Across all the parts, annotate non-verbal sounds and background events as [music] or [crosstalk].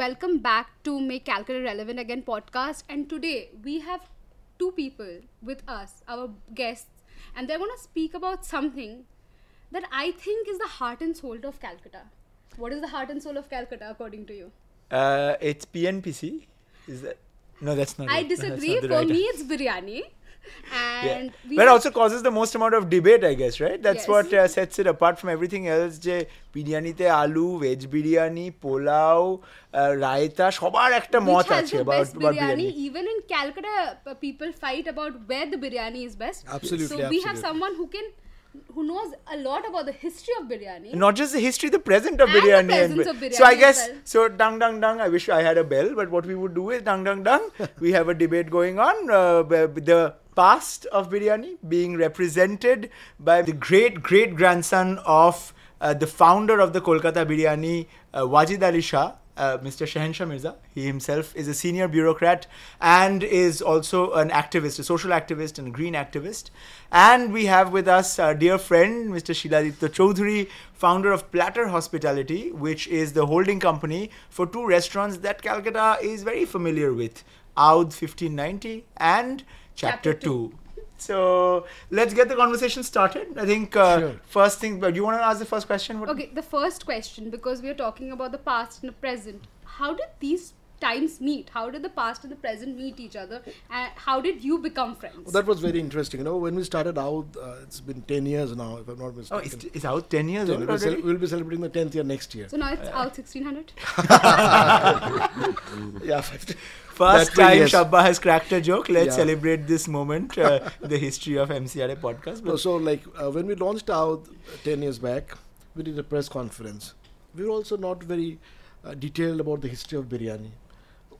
Welcome back to Make Calcutta Relevant Again podcast. And today we have two people with us, our guests, and they're going to speak about something that I think is the heart and soul of Calcutta. What is the heart and soul of Calcutta according to you? Uh, it's PNPC. Is that? No, that's not. I it. [laughs] No, disagree. not For right- me, it's biryani Yeah. And we But have- also causes the most amount of debate, I guess, right? That's Yes. what uh, sets it apart from everything else. যে বিরিয়ানিতে আলু veg biryani pulao raita সবার একটা মত which has আছে the about best about biryani. Biryani Even in Calcutta, p- people fight about where the biryani is best. Absolutely, So we have absolutely. someone who can, who knows a lot about the history of biryani. not just the history, the present of And the biryani. presence bi- of biryani so I as guess well. so. Dung dung dung. I wish I had a bell, but what we would do is dung dung dung. [laughs] we have a debate going on. Uh, b- the past of biryani being represented by the great great grandson of uh, the founder of the Kolkata biryani, uh, Wajid Ali Shah. Uh, Mr. Shahanshah Mirza. He himself is a senior bureaucrat and is also an activist, a social activist and a green activist. And we have with us our dear friend, Mr. Shiladitya Chaudhury, founder of Platter Hospitality, which is the holding company for two restaurants that Calcutta is very familiar with Oudh 1590 and Chapter, Chapter 2. So let's get the conversation started. I think uh, Sure. first thing, but you want to ask the first question? What- Okay, the first question, because we are talking about the past and the present, how did these times meet? How did the past and the present meet each other? And how did you become friends? That was very interesting. You know, when we started out, uh, it's been 10 years now, if I'm not Oh, mistaken. it's, it's out 10 years 10. We'll, cel- we'll be celebrating the 10th year next year. so now it's Oudh 1600? [laughs] yeah, 50. First That time yes. Shabba has cracked a joke. Let's Yeah. celebrate this moment, uh, [laughs] the history of MCRA podcast. No, so, like, uh, when we launched Oudh 10 years back, we did a press conference. We were also not very uh, detailed about the history of biryani.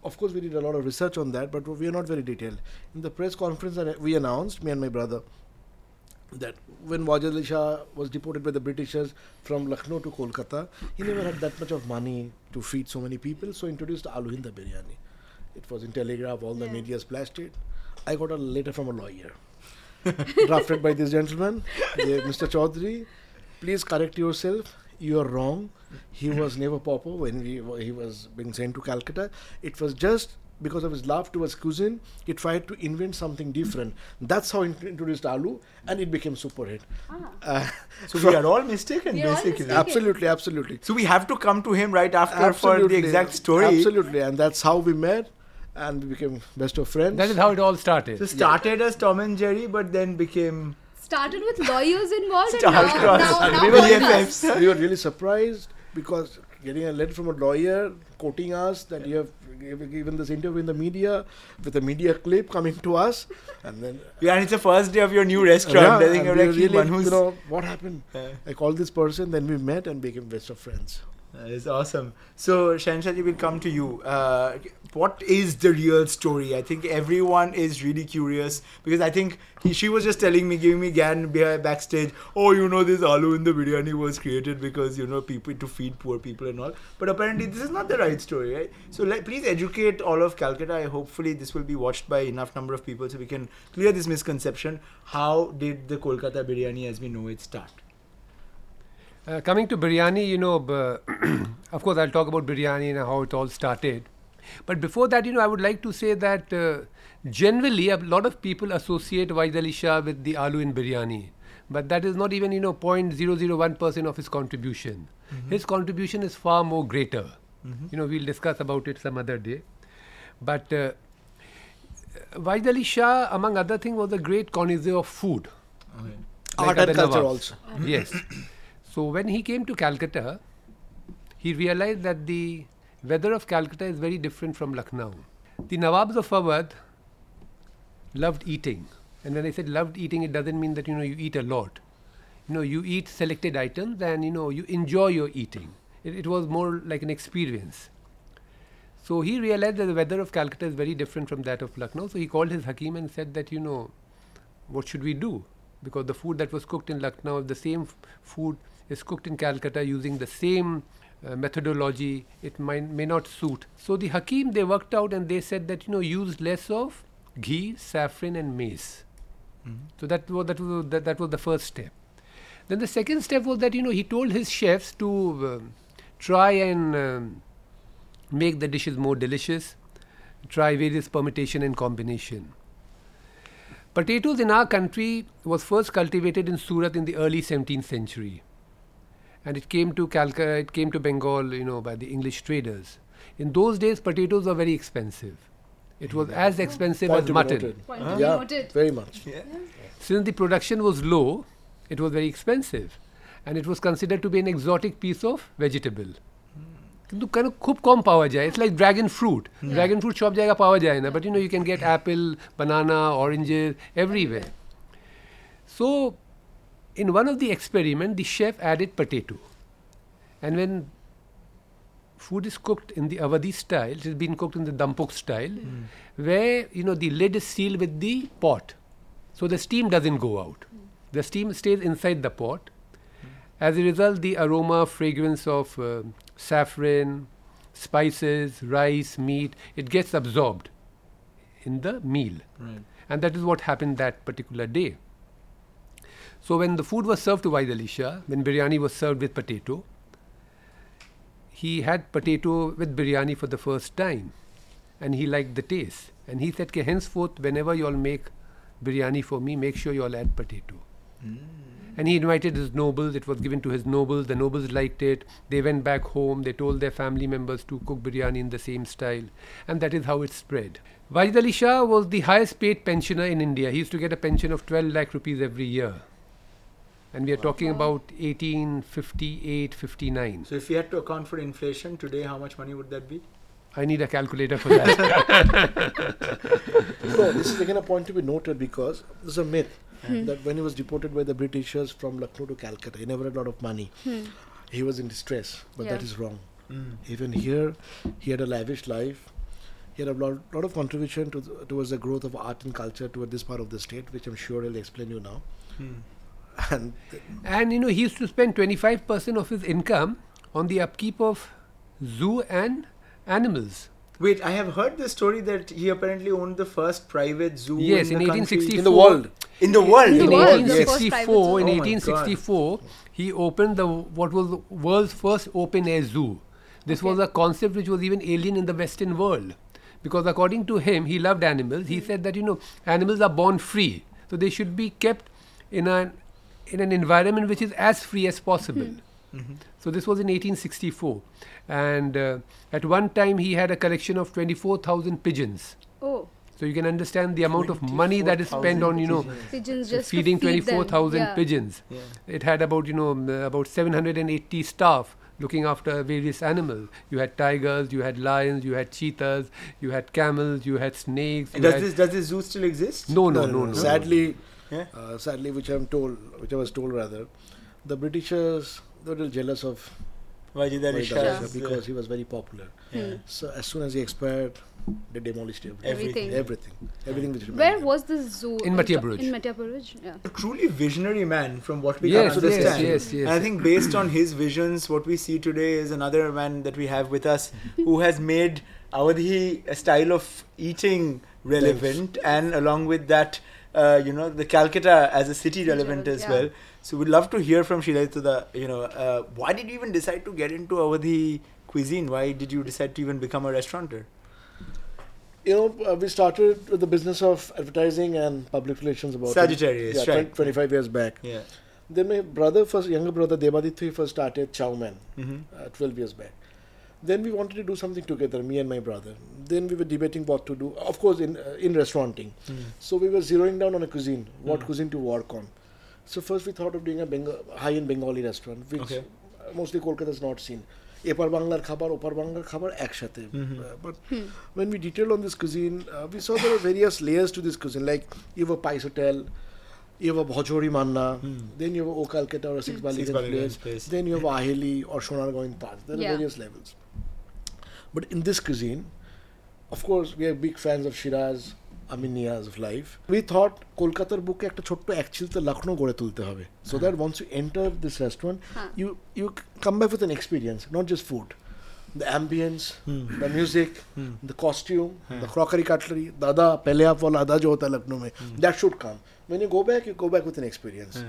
Of course, we did a lot of research on that, but we are not very detailed. In the press conference, we announced, me and my brother, that when Wajid Ali Shah was deported by the Britishers from Lucknow to Kolkata, he never had that much of money to feed so many people, so introduced Alu Hinda biryani. It was in Telegraph, all the Yeah. media splashed it. I got a letter from a lawyer, [laughs] drafted by this gentleman, the- Mr. Chaudhury. Please correct yourself. You are wrong. He was never pauper when we, he was being sent to Calcutta. It was just because of his love towards cuisine, he tried to invent something different. That's how he introduced Alu, and it became super hit. Ah. Uh, so we are all mistaken, We are all basically. mistaken. absolutely, absolutely. So we have to come to him right after for the exact story. Absolutely, and that's how we met, and we became best of friends. That is how it all started. So started as Tom and Jerry, but then became Started with lawyers involved and Star now, now, And now we were. BFFs. we were really surprised because getting a letter from a lawyer quoting us that you have given this interview in the media with a media clip coming to us, and then yeah, and it's the first day of your new restaurant. Yeah, I think and you're we like were really, you know what happened. Yeah. I called this person, then we met and became best of friends. That is awesome. So, Shanshaji, will come to you. Uh, what is the real story? I think everyone is really curious because I think he, she was just telling me, giving me gan backstage. Oh, you know, this aloo in the biryani was created because you know people to feed poor people and all. But apparently, this is not the right story, right? So, please educate all of Calcutta. Hopefully this will be watched by enough number of people so we can clear this misconception. How did the Kolkata biryani, as we know it, start? Uh, coming to biryani, you know, b- [clears throat] of course, I'll talk about biryani and how it all started. But before that, you know, I would like to say that uh, generally a lot of people associate Wajid Ali Shah with the aloo in biryani. But that is not even, you know, 0.001% of his contribution. His contribution is far more greater. You know, we'll discuss about it some other day. But uh, Wajid Ali Shah, among other things, was a great connoisseur of food. Okay. Art and culture also. Yes. So when he came to Calcutta, he realized that the weather of Calcutta is very different from Lucknow. The Nawabs of Awadh loved eating. And when I said loved eating, it doesn't mean that you know you eat a lot. You know, you eat selected items and you know you enjoy your eating. It, it was more like an experience. So he realized that the weather of Calcutta is very different from that of Lucknow. So he called his Hakim and said that, you know, what should we do? Because the food that was cooked in Lucknow, the same f- food is cooked in Calcutta using the same uh, methodology, it might, may not suit. So the Hakim, they worked out and they said that, you know, use less of ghee, saffron and maize. So that was, that, was, that, that was the first step. Then the second step was that, you know, he told his chefs to um try and um, make the dishes more delicious, try various permutation and combination. Potatoes in our country was first cultivated in Surat in the early 17th century, and it came to Calcutta, it came to Bengal, you know, by the English traders. In those days, potatoes were very expensive. It was as expensive Point as to be mutton. noted. Point to be Yeah, noted. very much. Yeah. Since the production was low, it was very expensive, and it was considered to be an exotic piece of vegetable. কিন্তু কেন খুব কম পাওয়া যায় it's like dragon fruit dragon fruit সব জায়গায় পাওয়া যায় না but you know you can get apple banana oranges everywhere so in one of the experiments, the chef added potato. And when food is cooked in the Awadhi style it has been cooked in the dum pukht style where you know the lid is sealed with the pot. So the steam doesn't go out. The steam stays inside the pot. As a result the aroma fragrance of uh, saffron spices rice meat it gets absorbed in the meal. Right. and that is what happened that particular day so when the food was served to Wajid Ali when biryani was served with potato, he had potato with biryani for the first time, and he liked the taste. And he said, "Ke henceforth, whenever you all make biryani for me, make sure you all add potato." Hmm. And he invited his nobles. It was given to his nobles. The nobles liked it. They went back home. They told their family members to cook biryani in the same style, and that is how it spread. Wajid Ali Shah was the highest paid pensioner in India. He used to get a pension of 12 lakh rupees every year. And we are talking about 1858 59. So if you had to account for inflation today, how much money would that be? I need a calculator for that. [laughs] so this is again a point to be noted because there's a myth hmm. that when he was deported by the Britishers from Lucknow to Calcutta, he never had a lot of money. Hmm. He was in distress, but that Yeah. is wrong. Hmm. Even here, he had a lavish life. He had a lot, lot of contribution to the, towards the growth of art and culture toward this part of the state, which I'm sure he'll explain you now. And and you know, he used to spend 25% of his income on the upkeep of zoo and animals. Wait, I have heard the story that he apparently owned the first private zoo Yes, in, in the country. 1864. in the world, In the world. In the in the first 1864, private in zoo. Oh 1864, he opened the what was the world's first open air zoo. This was a concept which was even alien in the Western world, because according to him, he loved animals. He hmm. said that you know animals are born free, so they should be kept in an in an environment which is as free as possible. Hmm. Mm-hmm. So this was in 1864, and uh, at one time he had a collection of 24,000 pigeons. Oh, So you can understand the amount of money that is spent on you know pigeons just feeding feed 24,000 Yeah. pigeons. Yeah. It had about you know uh, about 780 staff looking after various animals. You had tigers, you had lions, you had cheetahs, you had camels, you had snakes. You does had this does this zoo still exist? no, no, no, no, Sadly, Yeah. uh, sadly, which I'm told, which I was told rather, the Britishers they were a little jealous of Wajid Ali Shah Ali Shah. Shah is, because he was very popular. yeah. So as soon as he expired, they demolished everything. Everything. Everything. Everything which Where remained. was this zoo? In Matya Buruj. In Matya Buruj, yeah. a truly visionary man from what we Yes, can understand. yes, yes. yes. And I think based on his visions, what we see today is another man that we have with us [laughs] who has made Awadhi a style of eating relevant and along with that, uh, you know, the Calcutta as a city relevant as yeah. well. So we'd love to hear from Shiladitya, you know, uh, why did you even decide to get into Awadhi cuisine? Why did you decide to even become a restaurateur? You know, uh, we started with the business of advertising and public relations about Sagittarius, yeah, right. 20, 25 years back. Yeah. Then my brother, first younger brother Devaditya, first started Chowman Mm-hmm. uh, 12 years back. Then we wanted to do something together, me and my brother. Then we were debating what to do. Of course, in uh, in restauranting. So we were zeroing down on a cuisine, what Mm. cuisine to work on. So first we thought of doing a Bengal, high-end Bengali restaurant, which Okay. uh, mostly Kolkata has not seen. এপার বাংলার খাবার ওপার বাংলার খাবার একসাথে Mm-hmm. Uh, but when we detailed on this cuisine uh, we saw there were various layers to this cuisine like you have a Manna, hmm. then you have O or a Six Ballygunge Place, then you have Aheli or Sonar going past. There are various levels. But in this cuisine, of course, we are big fans of Shiraz, Aminia's of life. We thought Kolkata book act a chotto actually the Lakhno gore tulte So hmm. that once you enter this restaurant, you, you come back with an experience, not just food the ambience hmm. the music hmm. the costume hmm. the crockery cutlery dada pehle aap wala ada jo hota hai Lucknow mein that should come when you go back you go back with an experience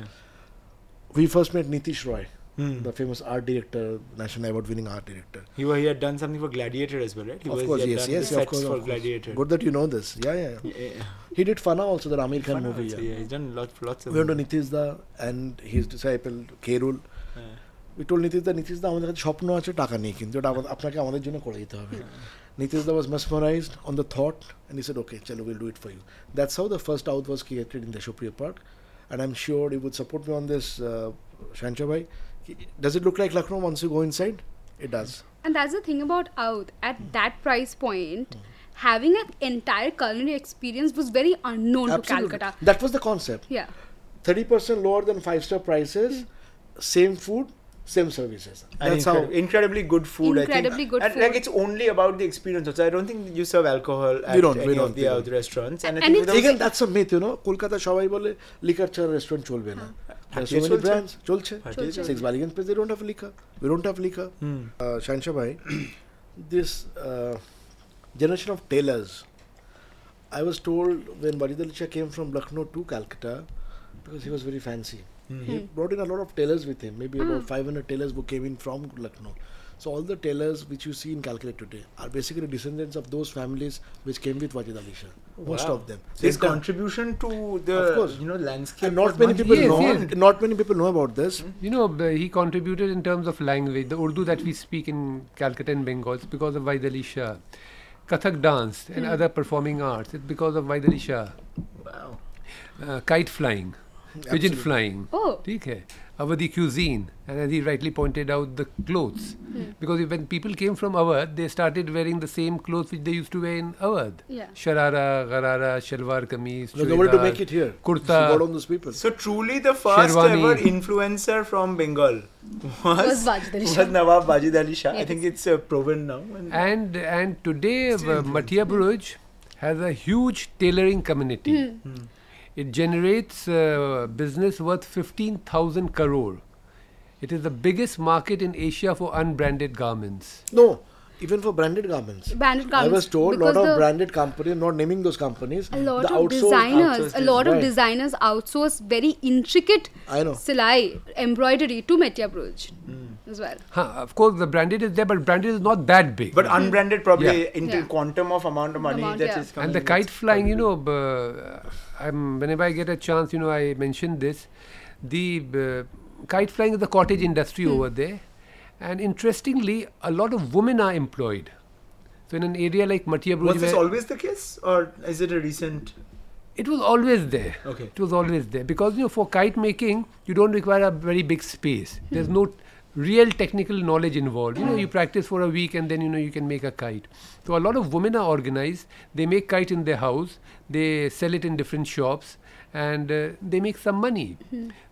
we first met Nitish Roy Hmm. the famous art director, national award-winning art director. He, he had done something for Gladiator as well, right? He of was, course, yes, yes, of course, for of course. Gladiator. Good that you know this. Yeah, yeah. Yeah, yeah. He did Fanaa also, the Aamir Khan movie. also, yeah. yeah. He's done lots, lots of. We went to Nitish Da and his disciple Kerul. Yeah we told Nitish that Nitish da আমাদের কাছে স্বপ্ন আছে টাকা নেই কিন্তু ওটা আপনাকে আমাদের জন্য করে দিতে হবে। Nitish was mesmerized on the thought and he said okay chalo we'll do it for you. That's how the first Oudh was created in the Shopriya Park and I'm sure you would support me on this uh, Shancha bhai. Does it look like Lucknow once you go inside? It does. And that's the thing about Oudh at hmm. that price point. Hmm. Having an entire culinary experience was very unknown to Calcutta. That was the concept. Yeah. 30% lower than five star prices, hmm. same food, same services. That's how incredibly good food. Incredibly good and, food. Like it's only about the experience. Also, I don't think you serve alcohol at we don't, any we don't, of the restaurants. And, and again, that's a myth. You know, Kolkata সবাই বলে liquor ছাড়া restaurant চলবে না so many brands চলছে six Ballygunge Place they don't have liquor we don't have liquor hmm. Uh, this uh, generation of tailors I was told when Wajid Ali Shah came from Lucknow to Calcutta because he was very fancy Hmm. He brought in a lot of tailors with him, maybe about 500 tailors who came in from Lucknow. So all the tailors which you see in Calcutta today are basically descendants of those families which came with Wajid Ali Shah. Most Wow. of them. His They've contribution to the Of course. you know landscape. and not many people Yes, know. yes. Not many people know about this. You know, he contributed in terms of language. The Urdu that we speak in Calcutta and Bengal is because of Wajid Ali Shah. Kathak dance and other performing arts, it's because of Wajid Ali Shah. Wow. Uh, kite flying, pigeon flying. Oh. Okay. Our the cuisine, and as he rightly pointed out, the clothes. Hmm. Because when people came from Awadh, they started wearing the same clothes which they used to wear in Awadh. Yeah. Sharara, garara, shalwar kameez. No, they wanted to make it here. Kurta. on those people. So truly, the first ever influencer from Bengal was, was Ali Shah. Was Nawab Wajid Ali Shah. Yes. I think it's uh, proven now. And and, and today, uh, Matia Bruj has a huge tailoring community. Hmm. Hmm. It generates uh, business worth 15,000 crore. It is the biggest market in Asia for unbranded garments. No, even for branded garments. Branded garments. I was told a lot of branded companies, not naming those companies, A lot the of designers, a outsourced lot of right. designers outsource very intricate I know. silai embroidery to Metia Bruj as well. Huh, of course, the branded is there, but branded is not that big. but unbranded probably Yeah. in Yeah. quantum of amount of money Amount, that is yeah. coming. and the kite flying, you know, probably- b- I'm, whenever I get a chance, you know, I mention this. The uh, kite flying is the cottage industry hmm. over there, and interestingly, a lot of women are employed. So in an area like Matia Bruj, Was this always the case, or is it a recent? it was always there. Okay. It was always there because you know for kite making you don't require a very big space. There's hmm. no real technical knowledge involved. You know you practice for a week and then you know you can make a kite. So a lot of women are organized. They make kite in their house. They sell it in different shops and uh, they make some money.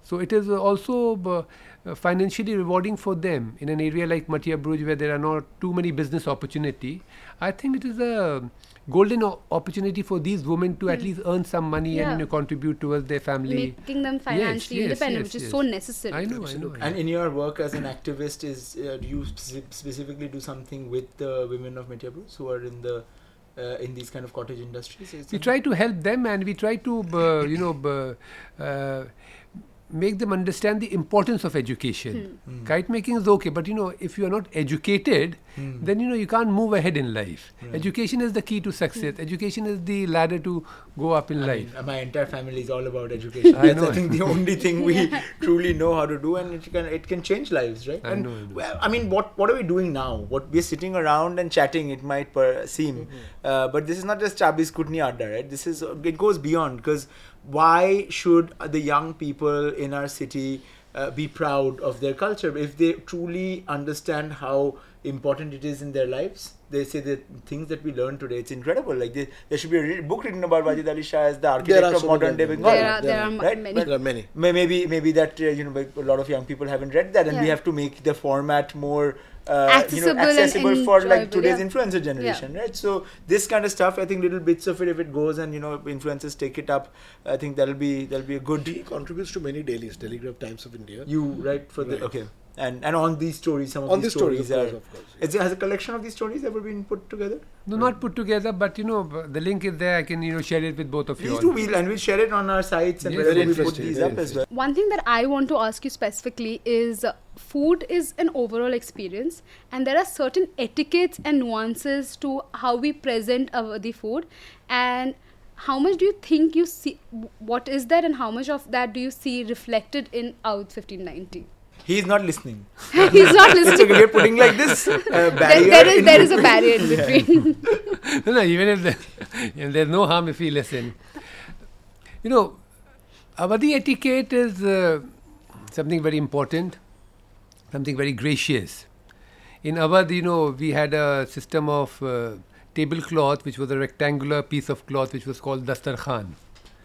So it is also uh, financially rewarding for them in an area like Matia Bruj where there are not too many business opportunity. I think it is a golden o- opportunity for these women to at least earn some money Yeah. and you know, contribute towards their family. Making them financially yes, independent, yes, which is yes. so necessary. I know, I know. I And in your work as an activist, is uh, do you speci- specifically do something with the women of Metia Bruj who are in the uh, in these kind of cottage industries? We try to help them and we try to uh, you know b- uh, make them understand the importance of education Hmm. kite making is okay but you know if you are not educated Hmm. then you know you can't move ahead in life Right. education is the key to success education is the ladder to go up in I life mean, my entire family is all about education. [laughs] I That's, know. I think the only thing we [laughs] truly know how to do, and it can it can change lives, right? I and know, know. well, I mean, what what are we doing now? What we're sitting around and chatting, it might per, seem, Mm-hmm. uh, but this is not just Chabis Kutni Adda, right? This is it goes beyond because why should the young people in our city uh, be proud of their culture if they truly understand how important it is in their lives? They say the things that we learn today, it's incredible. Like they, there should be a re- book written about Wajid Ali Shah as the architect of so modern day many. Bengal. There are- there are right? many. But There are many. maybe maybe that uh, you know a lot of young people haven't read that, and we have to make the format more. Uh, Accessible you know, and accessible for like today's yeah. influencer generation, right? So this kind of stuff, I think little bits of it, if it goes and you know influencers take it up, I think that'll be that'll be a good. He contributes to many dailies, Telegraph Times of India. You write for the okay. And and on these stories, some of On these these stories, stories, of are. course, of course, Is it, has a collection of these stories ever been put together? No, not put together, but you know, the link is there. I can you know share it with both of you. Please do, we'll, and we'll share it on our sites and Yes, wherever we put these up as well. One thing that I want to ask you specifically is uh, food is an overall experience, and there are certain etiquettes and nuances to how we present our, the food. And how much do you think you see? What is that, and how much of that do you see reflected in Oudh 1590? He's not listening. [laughs] He's not [laughs] listening. okay, we're putting like this uh, There, there is there is a barrier in between. [laughs] no, no, even if, the, if there's no harm if we listen. You know, Awadhi etiquette is uh, something very important, something very gracious. In Awadh, you know, we had a system of uh, tablecloth, which was a rectangular piece of cloth, which was called dastarkhan.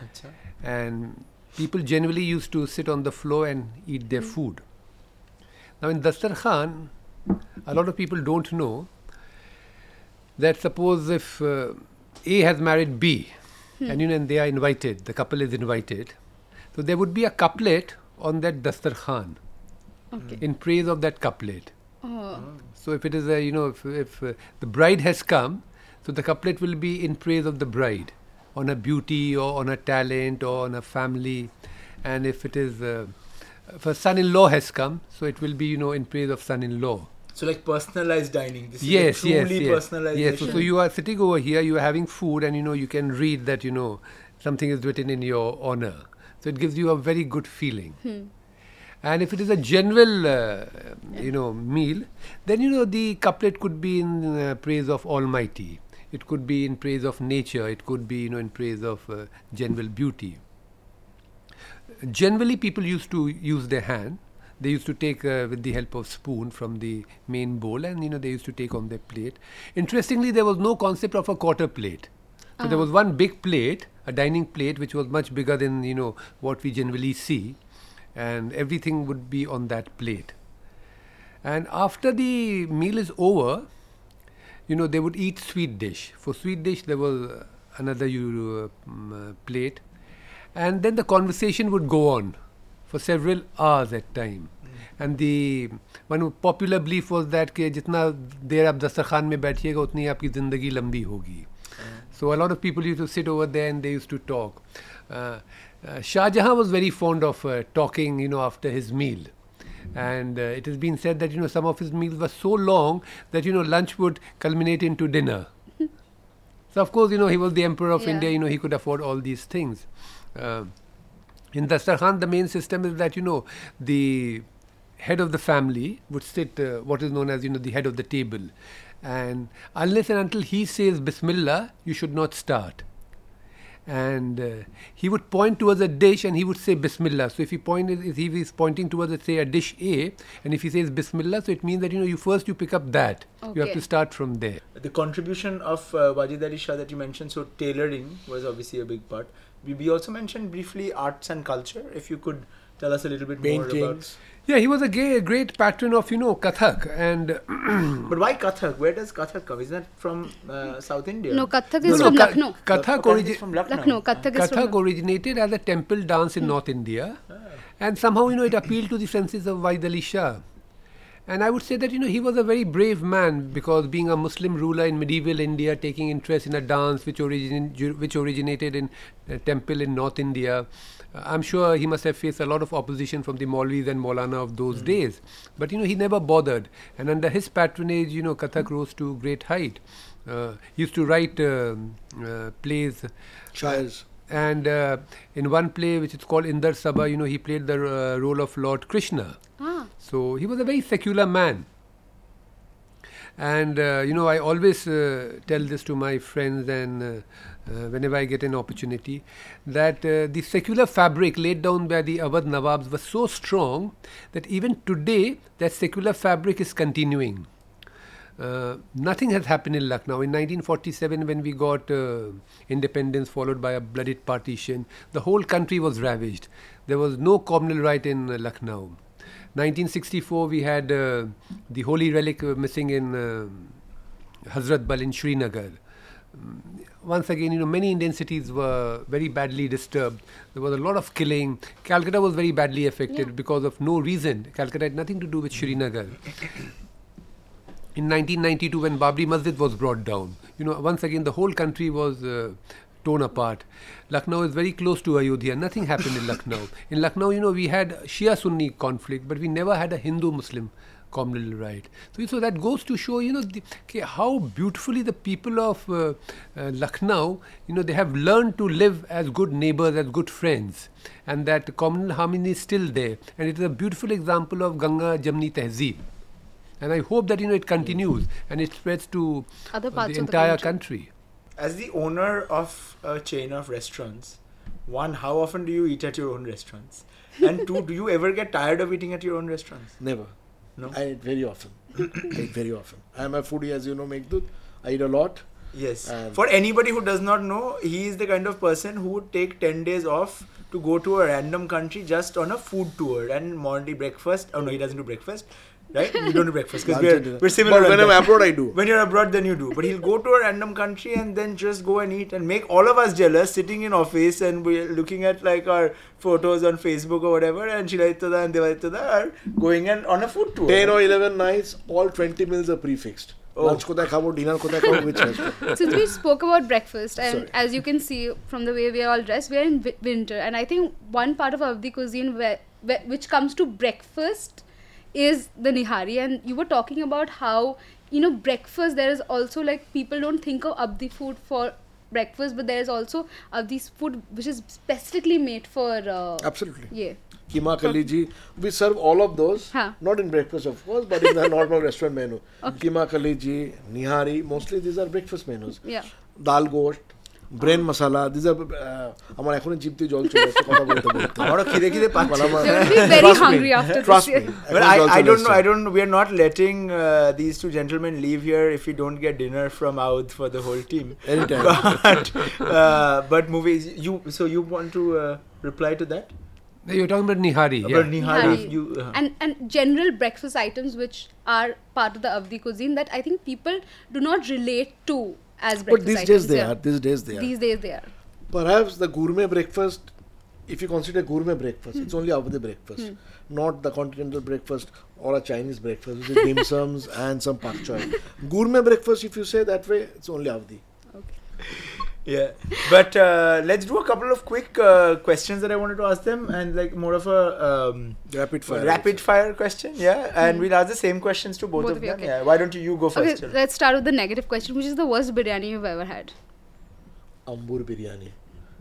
Acha. And people generally used to sit on the floor and eat their food. Now, in Dastarkhan, a lot of people don't know that suppose if uh, A has married B, and you know, and they are invited, the couple is invited, so there would be a couplet on that Dastarkhan Okay. in praise of that couplet. Oh. So if it is a, you know, if, if uh, the bride has come, so the couplet will be in praise of the bride, on her beauty or on her talent or on her family. And if it is, uh, if a son-in-law has come, so it will be, you know, in praise of son-in-law. So like personalized dining. This yes, is like yes, truly yes. personalization. Yes, so, so you are sitting over here, you are having food, and you know, you can read that, you know, something is written in your honor. So it gives you a very good feeling. And if it is a general, uh, you know, meal, then you know the couplet could be in uh, praise of Almighty. It could be in praise of nature. It could be, you know, in praise of uh, general beauty. Generally, people used to use their hand. They used to take uh, with the help of spoon from the main bowl, and you know they used to take on their plate. Interestingly, there was no concept of a quarter plate. So there was one big plate, a dining plate, which was much bigger than you know what we generally see, and everything would be on that plate. And after the meal is over, you know they would eat sweet dish. For sweet dish, there was another uh, mm, uh, plate, and then the conversation would go on for several hours at time. And the one popular belief was that कि जितना देर आप दस्तरखान में बैठिएगा उतनी आपकी ज़िंदगी लंबी होगी so a lot of people used to sit over there and they used to talk. Uh, uh, Shah Jahan was very fond of uh, talking, you know, after his meal. And uh, it has been said that, you know, some of his meals were so long that, you know, lunch would culminate into dinner. [laughs] so, of course, you know, he was the emperor of Yeah. India, you know, he could afford all these things. Uh, in Dastarkhan, the main system is that, you know, the head of the family would sit, uh, what is known as, you know, the head of the table. And unless and until he says Bismillah, you should not start. And uh, he would point towards a dish and he would say Bismillah. So if he point, if he is pointing towards, let's say, a dish A, and if he says Bismillah, so it means that you know you first you pick up that. Okay. You have to start from there. The contribution of uh, Wajid Ali Shah that you mentioned, so tailoring was obviously a big part. We, we also mentioned briefly arts and culture. If you could tell us a little bit more about. Yeah, he was a gay, great patron of you know Kathak and. [clears throat] But why Kathak? Where does Kathak come? Is that from uh, South India? No, Kathak is no, from Ka- Lucknow. Kathak, Kathak origi- is from Lucknow. Lucknow. Kathak is Kathak originated as a temple dance in North India, and somehow you know it appealed to the senses of Wajid Ali Shah. And I would say that you know he was a very brave man because being a Muslim ruler in medieval India, taking interest in a dance which origin which originated in a temple in North India, uh, I'm sure he must have faced a lot of opposition from the Maulvis and Maulana of those days. But you know he never bothered, and under his patronage, you know Kathak rose to great height. Uh, he used to write um uh, plays Shires. and uh, in one play which is called Indar Sabha, you know, he played the uh, role of Lord Krishna. Ah. So he was a very secular man. And uh, you know, I always uh, tell this to my friends, and uh, uh, whenever I get an opportunity, that uh, the secular fabric laid down by the Awadh Nawabs was so strong that even today that secular fabric is continuing. Uh, nothing has happened in Lucknow. In 1947, when we got independence, followed by a blooded partition, the whole country was ravaged. There was no communal right in Lucknow. 1964, we had uh, the holy relic uh, missing in uh, Hazrat Bal in Srinagar. Mm, once again, you know, many Indian cities were very badly disturbed. There was a lot of killing. Calcutta was very badly affected Yeah. because of no reason. Calcutta had nothing to do with Srinagar. In 1992, when Babri Masjid was brought down, you know, once again the whole country was uh, torn apart. Lucknow is very close to Ayodhya. Nothing happened in Lucknow. In Lucknow, you know, we had Shia-Sunni conflict, but we never had a Hindu-Muslim communal right. So, so that goes to show, you know, the, okay, how beautifully the people of uh, uh, Lucknow, you know, they have learned to live as good neighbors, as good friends, and that communal harmony is still there. And it is a beautiful example of Ganga Jamni Tehzeeb. And I hope that you know it continues and it spreads to Other uh, parts the of the entire country. country. As the owner of a chain of restaurants, one, how often do you eat at your own restaurants? And two, do you ever get tired of eating at your own restaurants? Never. No. I eat very often. I eat very often. I am a foodie, as you know, Meghdut. I eat a lot. Yes. For anybody who does not know, he is the kind of person who would take 10 days off to go to a random country just on a food tour and morning breakfast. Oh no, he doesn't do breakfast. Right? You don't do breakfast because [laughs] we're, we're similar. But on when I'm abroad, I do. When you're abroad, then you do. But he'll go to a random country and then just go and eat and make all of us jealous, sitting in office and we're looking at like our photos on Facebook or whatever. And Shilaitada and Devaitada are going and on a food tour. 10 or 11 nights, all 20 meals are prefixed. Oh. Lunch কোথায় খাবো, dinner কোথায় খাবো, which restaurant. Since we spoke about breakfast, and Sorry. as you can see from the way we are all dressed, we are in wi- winter, and I think one part of Avdi cuisine where, where which comes to breakfast is the nihari. And you were talking about how you know breakfast. There is also like people don't think of Avdi food for breakfast, but there is also Avdi's food which is specifically made for. Uh, Absolutely. yeah. Keema kaliji. We serve all of those. Huh. Not in breakfast, of course, but in the normal restaurant menu. Keema kaliji, nihari. Mostly these are breakfast menus. Yeah. ডাল ghost brain masala this আর আমার এখনই জিভ দিয়ে জল চলে আসছে কথা বলতে বলতে আমারও খিদে খিদে পাচ্ছে। But আমার- They will be very Trust me. hungry after Trust this. me. yeah. But এখন I, জল I চলে don't know. আসছে। I don't. We are not letting uh, these two gentlemen leave here if we don't get dinner from Aud for the whole team. Anytime. But but movies. You so you want to reply to that? You're talking about Nihari. About yeah. Nihari. Nihari. You, uh, and and general breakfast items which are part of the Awadhi cuisine that I think people do not relate to as breakfast But these items. days they yeah. are. These days they are. These days they are. Perhaps the gourmet breakfast, if you consider gourmet breakfast, it's only Awadhi breakfast, not the continental breakfast or a Chinese breakfast, which is dim [laughs] sums and some pak choy. Gourmet breakfast, if you say that way, it's only Awadhi. Yeah. But uh, let's do a couple of quick uh, questions that I wanted to ask them, and like more of a um, Rapid fire. rapid fire question. Yeah, and we'll ask the same questions to both, Both of of them. okay. Yeah. Why don't you, you go first? Chalo. let's start with the negative question, which is the worst biryani you've ever had. Ambur biryani.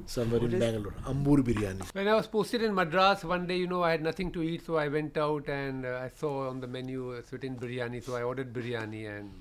Somewhere What in is- Bangalore. Ambur biryani. When I was posted in Madras, one day, you know, I had nothing to eat, so I went out and uh, I saw on the menu uh, certain biryani, so I ordered biryani and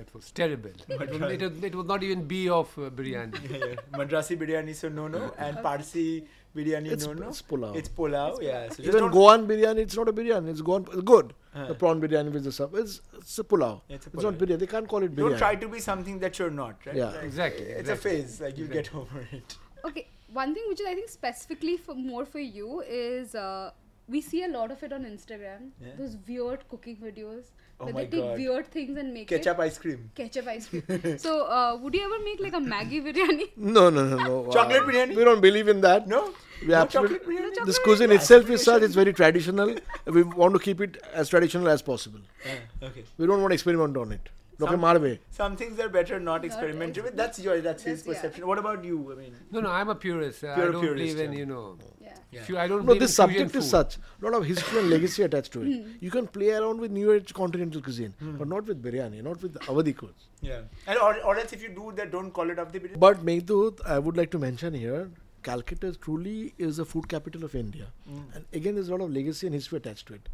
that was terrible. [laughs] it, was, it, was, not even B of uh, biryani. [laughs] yeah, yeah. Madrasi biryani, so no no, and Parsi biryani, It's- no no. it's pulao. It's pulao, yeah. So just Even Goan biryani, it's not a biryani, it's Goan, it's good. Huh. The prawn biryani with the sub, it's, it's a pulao. It's a not pulao. biryani, they can't call it biryani. Don't try to be something that you're not, right? Yeah. Like, Exactly, It's exactly. a phase, like you get over it. Okay, one thing which is I think specifically for more for you is uh, we see a lot of it on Instagram. Yeah. Those weird cooking videos Oh where my they take God. weird things and make Ketchup it ice cream. ketchup ice cream. [laughs] so uh, would you ever make like a Maggi [laughs] biryani? No, no, no, no. [laughs] Chocolate uh, biryani? We don't believe in that. No? We no absolutely- chocolate biryani? No This cuisine biryani? itself is such, it's very traditional. we want to keep it as traditional as possible. Ah, okay. We don't want to experiment on it. Loke Some- marve. Some things are better not experimented with. That's your, that's his That's- yeah. perception. What about you? I mean, No, no, I'm a purist. Uh, You're I a don't purist, believe in, you know, Yeah. yeah. fu- I don't No, this subject is food. such. A lot of history and legacy attached to it. You can play around with new age continental cuisine, but not with biryani, not with Awadhi cuisine. yeah. And or, or else if you do that, don't call it up the biryani. But Meghdut, I would like to mention here, Calcutta truly is the food capital of India. Mm. And again, there's a lot of legacy and history attached to it.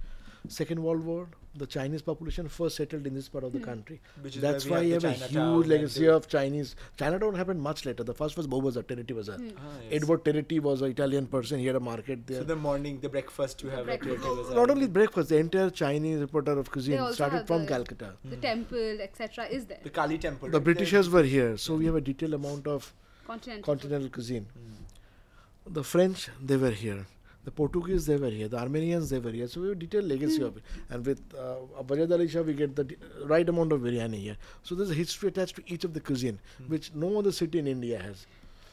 Second World War, the Chinese population first settled in this part of the hmm. country. Which is That's why why we you have have a huge legacy of Chinese. Chinatown happened much later. The first was Beau Bazaar, Tiretti Bazaar. Ah, yes. Edward Tiretta was an Italian person. He had a market there. So the morning, the breakfast you have at breakfast. Theatre Not only breakfast, the entire Chinese repertoire of cuisine started from the- Calcutta. The hmm. temple, etc., is there. the Kali temple. The right? Britishers were here, so we have a detailed amount of Continental. continental cuisine. Mm. The French, they were here. The Portuguese they were here, the Armenians they were here, so we have a detailed legacy of it. And with uh, Wajid Ali Shah, we get the d- right amount of biryani here. So there's a history attached to each of the cuisine, which no other city in India has.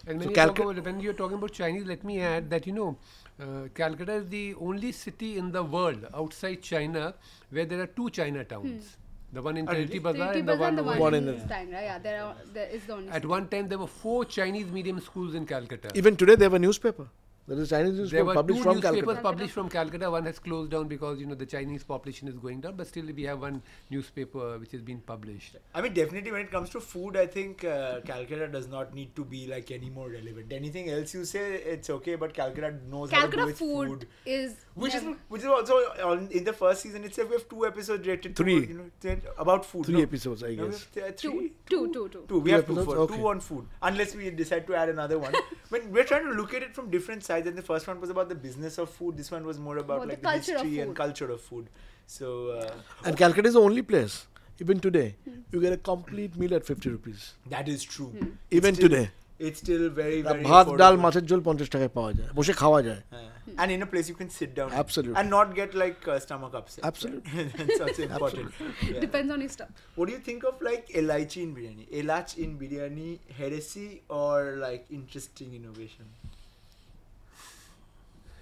And So when, you talk Calcutta- about, when you're talking about Chinese, let me add that you know, uh, Calcutta is the only city in the world outside China where there are two Chinatowns. The one in really? Tiretti Bazaar and the one and the One one in in the- Stangra. Yeah, there are there is the only. At one time, there were four Chinese medium schools in Calcutta. Even today, they have a newspaper. There is a Chinese there were published two from newspapers Calcutta. published from Calcutta. One has closed down because you know the Chinese population is going down, but still we have one newspaper which has been published. I mean, definitely when it comes to food, I think uh, Calcutta does not need to be like any more relevant. Anything else you say, it's okay, but Calcutta knows how to do Calcutta its food, food. is Which is which is also on, in the first season itself. We have two episodes related to Three. you know about food. Three no? episodes, I No, guess. have, uh, two, three, two, two, two. Two. We Two have two, episodes? for, Okay. two on food. Unless we decide to add another one. [laughs] when we're trying to look at it from different sides, and the first one was about the business of food. This one was more about About like the culture of history and culture of food. So uh, And Calcutta is the only place, even today, you get a complete meal at 50 rupees. that is true. Hmm. Even still- today. It's still very very. ভাত ডাল মাছের ঝোল পঞ্চাশ টাকায় পাওয়া যায় বসে খাওয়া যায় Uh, and in a place you can sit down. Absolutely. And not get like uh, stomach upset. Absolutely. That's also important. Yeah. Depends on your stuff. What do you think of like elaichi in biryani? Elach in biryani, heresy or like interesting innovation?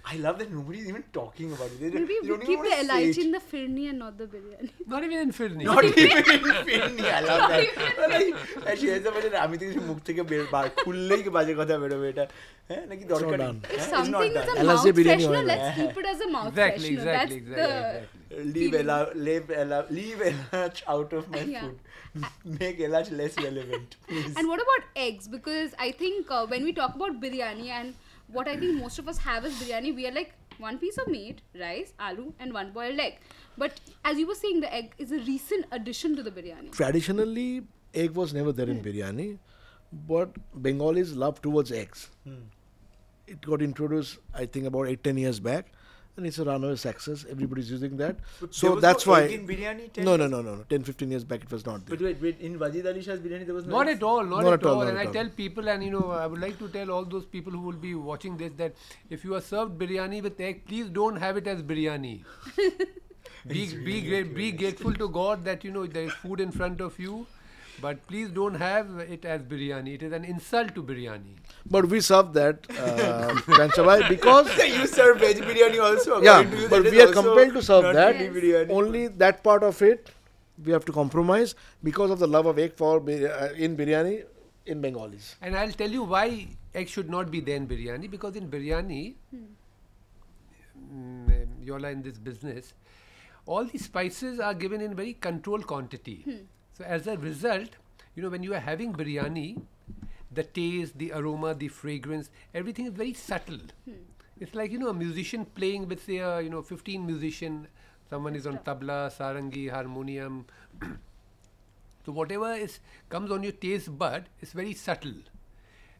I love that nobody's even talking about it. They, Maybe they we don't keep even the wanna say elaichi it. in the firni and not the biryani. [laughs] Not even in Firni. Not even in Finni. I love that. like, and she has a budget. আমি তো কিছু মুখ থেকে বের বার খুললেই কি বাজে কথা বেরোবে এটা হ্যাঁ নাকি দরকার নেই? done. If হ্যাঁ? It's not something is done. a Unless mouth they biryani freshener, oil. let's keep it as a mouth Exactly, freshener. exactly, That's exactly, the exactly. leave feeling. Ela, leave Ela, leave Elach out of my Yeah. food. Make Elach less relevant, please. And what about eggs? Because I think uh, when we talk about biryani and what I think most of us have is biryani, we are like one piece of meat, rice, aloo, and one boiled egg. But as you were saying, the egg is a recent addition to the biryani. Traditionally, egg was never there in biryani, but Bengalis love towards eggs. Hmm. It got introduced, I think, about 8 10 years back, and it's a runaway success. Everybody's using that. But so there was that's no why. egg in biryani 10 no, no, no, no, no. 10 15 years back, it was not there. But wait, wait, in Wajid Ali Shah's biryani there was no Not at all, not, Not at, at all, all. not And at I all. tell people, and you know, I would like to tell all those people who will be watching this that if you are served biryani with egg, please don't have it as biryani. [laughs] be be great, be grateful to God that you know there is food in front of you, but please don't have it as biryani. It is an insult to biryani. But we serve that, uh, [laughs] Kanchabhai, because [laughs] you serve veg biryani also. yeah, you, but we are compelled to serve that. really biryani. Only that part of it we have to compromise because of the love of egg for uh, in biryani in Bengalis. And I'll tell you why egg should not be there in biryani because in biryani, mm, you all are in this business, all the spices are given in very controlled quantity. So as a result, you know, when you are having biryani, the taste, the aroma, the fragrance, everything is very subtle. Hmm. It's like you know a musician playing with say a you know 15 musician, someone is on tabla, sarangi, harmonium. so whatever is comes on your taste bud is very subtle.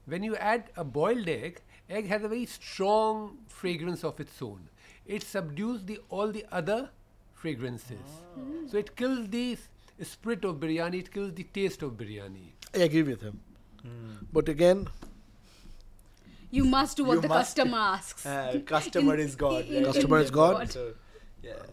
When you add a boiled egg, egg has a very strong fragrance of its own. It subdues the all the other fragrances. Ah. So it kills the s- spirit of biryani, it kills the taste of biryani. I agree with him. But again, You must do what You the must- customer asks. Uh, [laughs] customer In- is God. in- right? Customer is God. [laughs] So, yeah.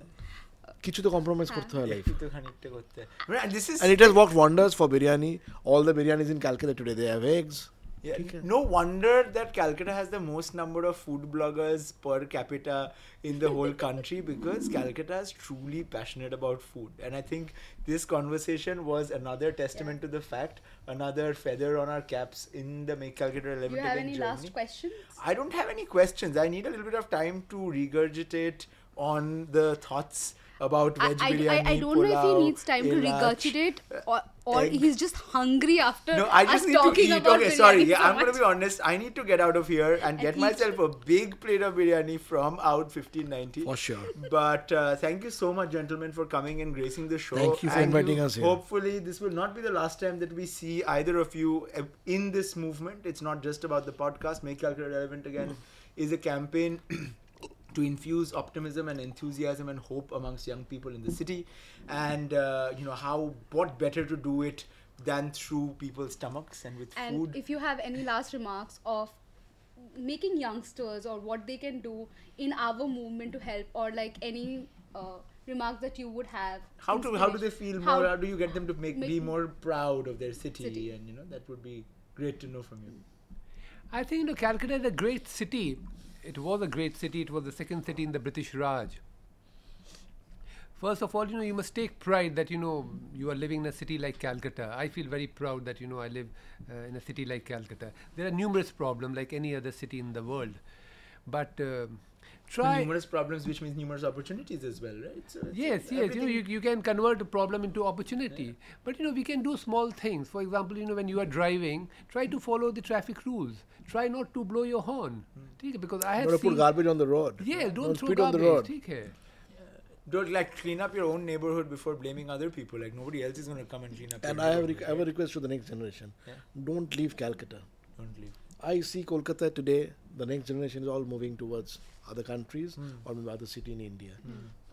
কিছু তো compromise করতে হয় life. একটু তো খানিকটা করতে হয়। Right, And this is And it has worked wonders for biryani. All the biryanis in Calcutta today, they have eggs. yeah. No wonder that Calcutta has the most number of food bloggers per capita in the whole [laughs] country because Calcutta is truly passionate about food. And I think this conversation was another testament yeah. to the fact, another feather on our caps in the Make Calcutta 11 Do you have any journey. last questions? I don't have any questions. I need a little bit of time to regurgitate on the thoughts about I, veg I, biryani. I, I don't know if he needs time to elach, regurgitate or, or he's just hungry after No, I us just need to talking eat. Okay, sorry. Yeah, so I'm going to be honest. I need to get out of here and, And get eat. myself a big plate of biryani from Oudh 1590. For sure. But uh, thank you so much, gentlemen, for coming and gracing the show. Thank you for And inviting us here. Hopefully, this will not be the last time that we see either of you uh, in this movement. It's not just about the podcast. Make Calcutta Relevant again is a campaign. To infuse optimism and enthusiasm and hope amongst young people in the city and uh, you know how what better to do it than through people's stomachs and with And food if you have any last remarks of making youngsters or what they can do in our movement to help or like any uh, remarks that you would have How to how do they feel how- more? How do you get them to make, be more proud of their city, City. And you know that would be great to know from you. I think you know, Calcutta is a great city. It was a great city. It was the second city in the British Raj. First of all, you know, you must take pride that you know you are living in a city like Calcutta. I feel very proud that you know I live uh, in a city like Calcutta. There are numerous problems like any other city in the world, but um try numerous problems which means numerous opportunities as well right so yes yes you know you, you can convert a problem into opportunity yeah. but you know we can do small things for example you know when you are driving try to follow the traffic rules try not to blow your horn mm. because i have put garbage on the road yeah don't, don't throw garbage on the road. Don't like clean up your own neighborhood before blaming other people. Like nobody else is going to come and clean up. And I have, rec- I have a request for the next generation: yeah. don't leave Calcutta. Don't leave I see Kolkata today, the next generation is all moving towards other countries Hmm. or maybe other city in India.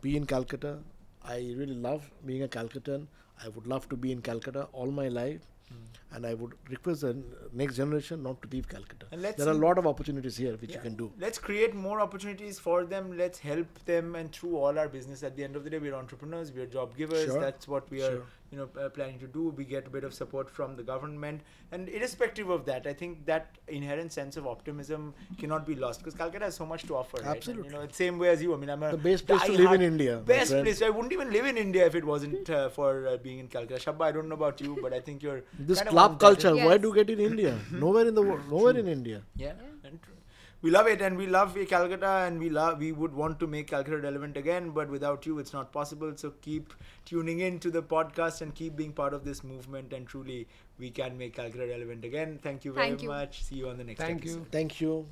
Be in Calcutta. I really love being a Calcuttan. I would love to be in Calcutta all my life. Hmm. And I would request the next generation not to leave Calcutta. And let's There are a lot of opportunities here which Yeah. you can do. Let's create more opportunities for them. Let's help them, and through all our business, at the end of the day, we're entrepreneurs, we're job givers. Sure. That's what we are, Sure. You know, uh, planning to do. We get a bit of support from the government, and irrespective of that, I think that inherent sense of optimism cannot be lost because Calcutta has so much to offer. Right? And, Absolutely. you know, it's same way as you. I mean, I'm a The best place to live in India, my Best place. I wouldn't even live in India if it wasn't uh, for uh, being in Calcutta. Shabba, I don't know about you, but I think you're This kind club on that- culture, why Yes. do you get in India? [laughs] nowhere in the world, nowhere in India. Yeah. And tr- we love it and we love Calcutta and we love we would want to make Calcutta relevant again, but without you it's not possible. So keep tuning in to the podcast and keep being part of this movement and truly we can make Calcutta relevant again. Thank you very Thank you. much. See you on the next Thank episode. you. Thank you.